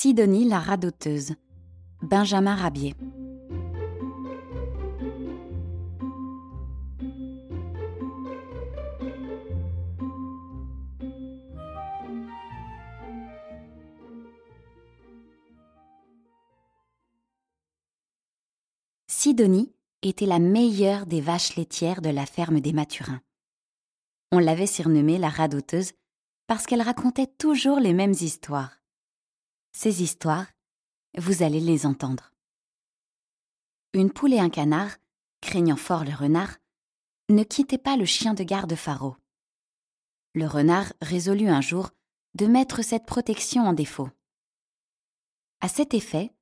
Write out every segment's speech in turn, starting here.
Sidonie la radoteuse. Benjamin Rabier. Sidonie était la meilleure des vaches laitières de la ferme des Mathurins. On l'avait surnommée la radoteuse parce qu'elle racontait toujours les mêmes histoires. Ces histoires, vous allez les entendre. Une poule et un canard, craignant fort le renard, ne quittaient pas le chien de garde Pharaon. Le renard résolut un jour de mettre cette protection en défaut. À cet effet,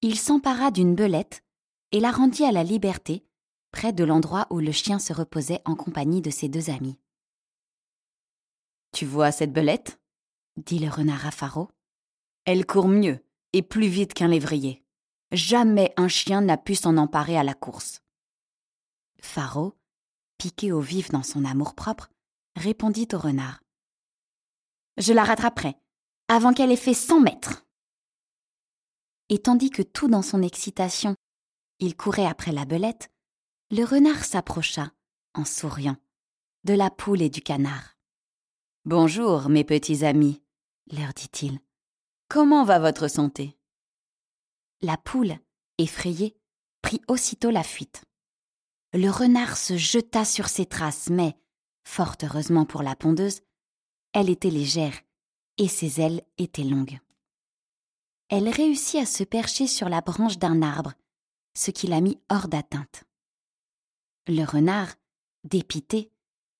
il s'empara d'une belette et la rendit à la liberté, près de l'endroit où le chien se reposait en compagnie de ses deux amis. Tu vois cette belette? dit le renard à Pharaon. Elle court mieux et plus vite qu'un lévrier. Jamais un chien n'a pu s'en emparer à la course. Pharaon, piqué au vif dans son amour-propre, répondit au renard. Je la rattraperai, avant qu'elle ait fait cent mètres. Et tandis que tout dans son excitation, il courait après la belette, le renard s'approcha, en souriant, de la poule et du canard. Bonjour, mes petits amis, leur dit-il. Comment va votre santé? La poule, effrayée, prit aussitôt la fuite. Le renard se jeta sur ses traces, mais, fort heureusement pour la pondeuse, elle était légère et ses ailes étaient longues. Elle réussit à se percher sur la branche d'un arbre, ce qui la mit hors d'atteinte. Le renard, dépité,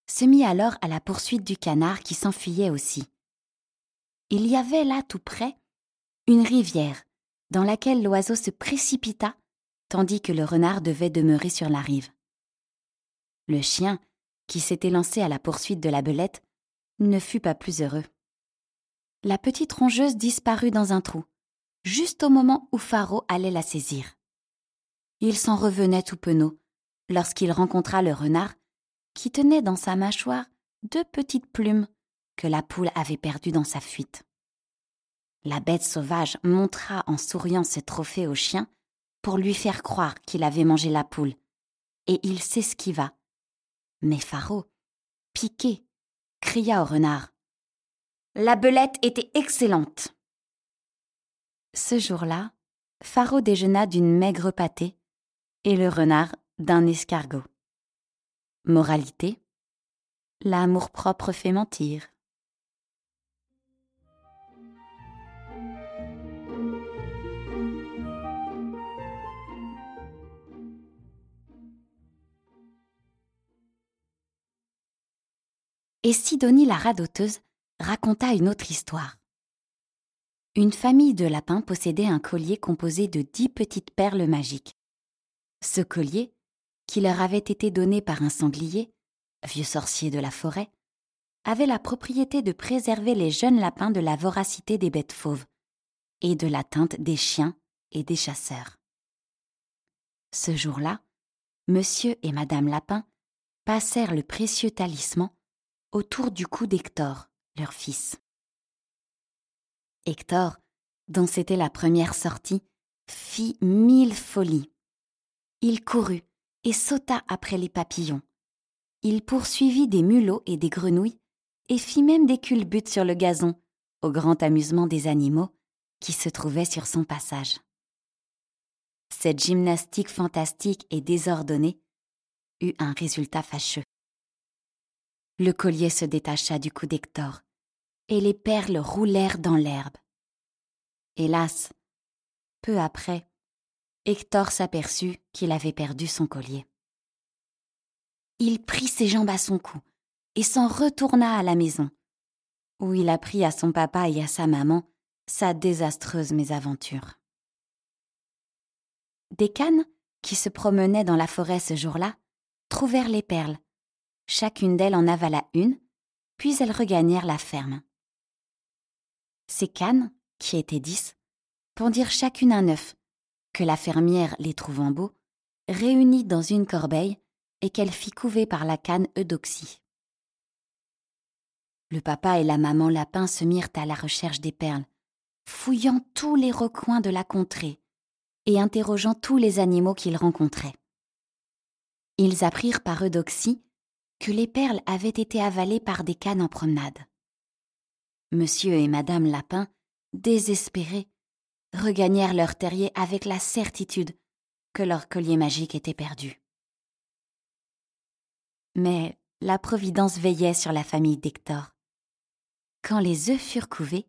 se mit alors à la poursuite du canard qui s'enfuyait aussi. Il y avait là tout près une rivière dans laquelle l'oiseau se précipita tandis que le renard devait demeurer sur la rive. Le chien, qui s'était lancé à la poursuite de la belette, ne fut pas plus heureux. La petite rongeuse disparut dans un trou, juste au moment où Pharaon allait la saisir. Il s'en revenait tout penaud lorsqu'il rencontra le renard qui tenait dans sa mâchoire deux petites plumes que la poule avait perdues dans sa fuite. La bête sauvage montra en souriant ce trophée au chien pour lui faire croire qu'il avait mangé la poule, et il s'esquiva. Mais Pharaon, piqué, cria au renard. La belette était excellente. Ce jour-là, Pharaon déjeuna d'une maigre pâtée et le renard d'un escargot. Moralité L'amour-propre fait mentir. Et Sidonie la radoteuse raconta une autre histoire. Une famille de lapins possédait un collier composé de dix petites perles magiques. Ce collier qui leur avait été donné par un sanglier, vieux sorcier de la forêt, avait la propriété de préserver les jeunes lapins de la voracité des bêtes fauves et de l'atteinte des chiens et des chasseurs. Ce jour-là, monsieur et madame Lapin passèrent le précieux talisman autour du cou d'Hector, leur fils. Hector, dont c'était la première sortie, fit mille folies. Il courut, et sauta après les papillons. Il poursuivit des mulots et des grenouilles et fit même des culbutes sur le gazon, au grand amusement des animaux qui se trouvaient sur son passage. Cette gymnastique fantastique et désordonnée eut un résultat fâcheux. Le collier se détacha du cou d'Hector, et les perles roulèrent dans l'herbe. Hélas, peu après, Hector s'aperçut qu'il avait perdu son collier. Il prit ses jambes à son cou et s'en retourna à la maison, où il apprit à son papa et à sa maman sa désastreuse mésaventure. Des cannes, qui se promenaient dans la forêt ce jour-là, trouvèrent les perles. Chacune d'elles en avala une, puis elles regagnèrent la ferme. Ces cannes, qui étaient dix, pondirent chacune un œuf, que la fermière, les trouvant beaux, réunit dans une corbeille et qu'elle fit couver par la canne Eudoxie. Le papa et la maman lapin se mirent à la recherche des perles, fouillant tous les recoins de la contrée et interrogeant tous les animaux qu'ils rencontraient. Ils apprirent par Eudoxie que les perles avaient été avalées par des cannes en promenade. Monsieur et Madame Lapin, désespérés, regagnèrent leur terrier avec la certitude que leur collier magique était perdu. Mais la Providence veillait sur la famille d'Hector. Quand les œufs furent couvés,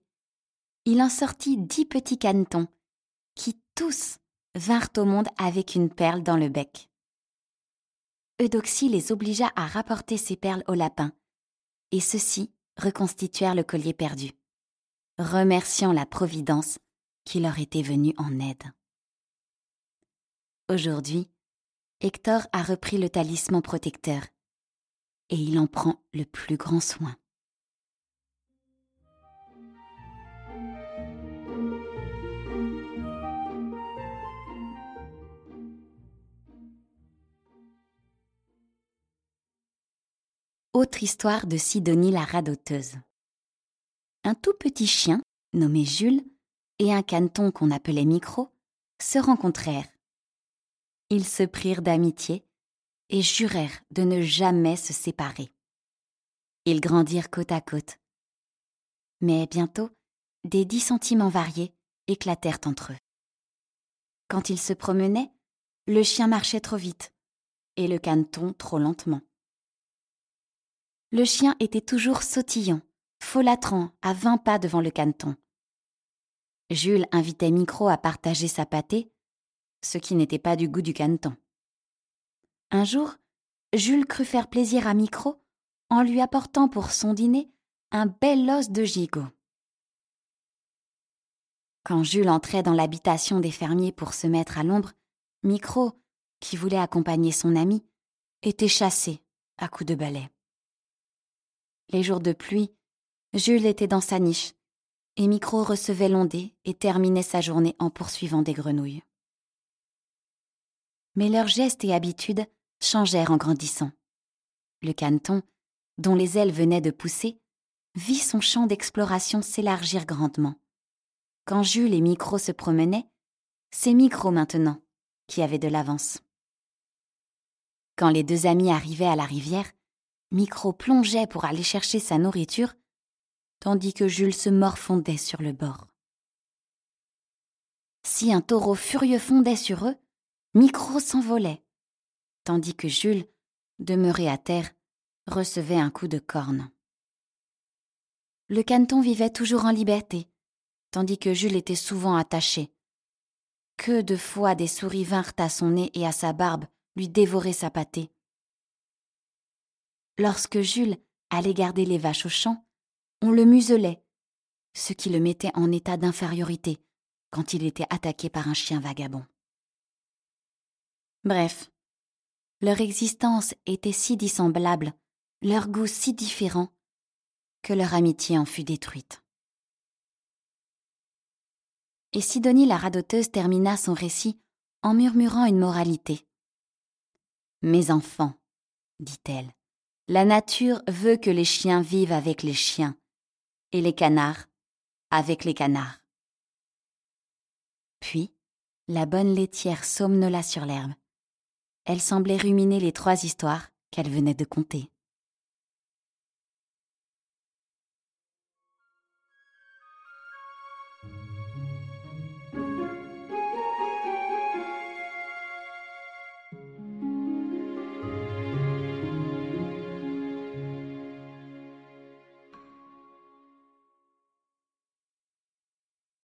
il en sortit dix petits canetons, qui tous vinrent au monde avec une perle dans le bec. Eudoxie les obligea à rapporter ces perles au lapin, et ceux-ci reconstituèrent le collier perdu, remerciant la Providence qui leur était venue en aide. Aujourd'hui, Hector a repris le talisman protecteur, et il en prend le plus grand soin. Autre histoire de Sidonie la radoteuse. Un tout petit chien, nommé Jules, et un caneton qu'on appelait Micro, se rencontrèrent. Ils se prirent d'amitié et jurèrent de ne jamais se séparer. Ils grandirent côte à côte. Mais bientôt, des dissentiments variés éclatèrent entre eux. Quand ils se promenaient, le chien marchait trop vite et le caneton trop lentement. Le chien était toujours sautillant, folâtrant à vingt pas devant le caneton. Jules invitait Micro à partager sa pâtée, ce qui n'était pas du goût du caneton. Un jour, Jules crut faire plaisir à Micro en lui apportant pour son dîner un bel os de gigot. Quand Jules entrait dans l'habitation des fermiers pour se mettre à l'ombre, Micro, qui voulait accompagner son ami, était chassé à coups de balai. Les jours de pluie, Jules était dans sa niche, et Micro recevait l'ondée et terminait sa journée en poursuivant des grenouilles. Mais leurs gestes et habitudes changèrent en grandissant. Le caneton, dont les ailes venaient de pousser, vit son champ d'exploration s'élargir grandement. Quand Jules et Micro se promenaient, c'est Micro maintenant qui avait de l'avance. Quand les deux amis arrivaient à la rivière, Micro plongeait pour aller chercher sa nourriture, tandis que Jules se morfondait sur le bord. Si un taureau furieux fondait sur eux, Micro s'envolait, tandis que Jules, demeuré à terre, recevait un coup de corne. Le caneton vivait toujours en liberté, tandis que Jules était souvent attaché. Que de fois des souris vinrent à son nez et à sa barbe lui dévorer sa pâtée. Lorsque Jules allait garder les vaches au champ, on le muselait, ce qui le mettait en état d'infériorité quand il était attaqué par un chien vagabond. Bref, leur existence était si dissemblable, leur goût si différent, que leur amitié en fut détruite. Et Sidonie la radoteuse termina son récit en murmurant une moralité. Mes enfants, dit-elle, la nature veut que les chiens vivent avec les chiens et les canards avec les canards. Puis, la bonne laitière somnola sur l'herbe. Elle semblait ruminer les trois histoires qu'elle venait de conter.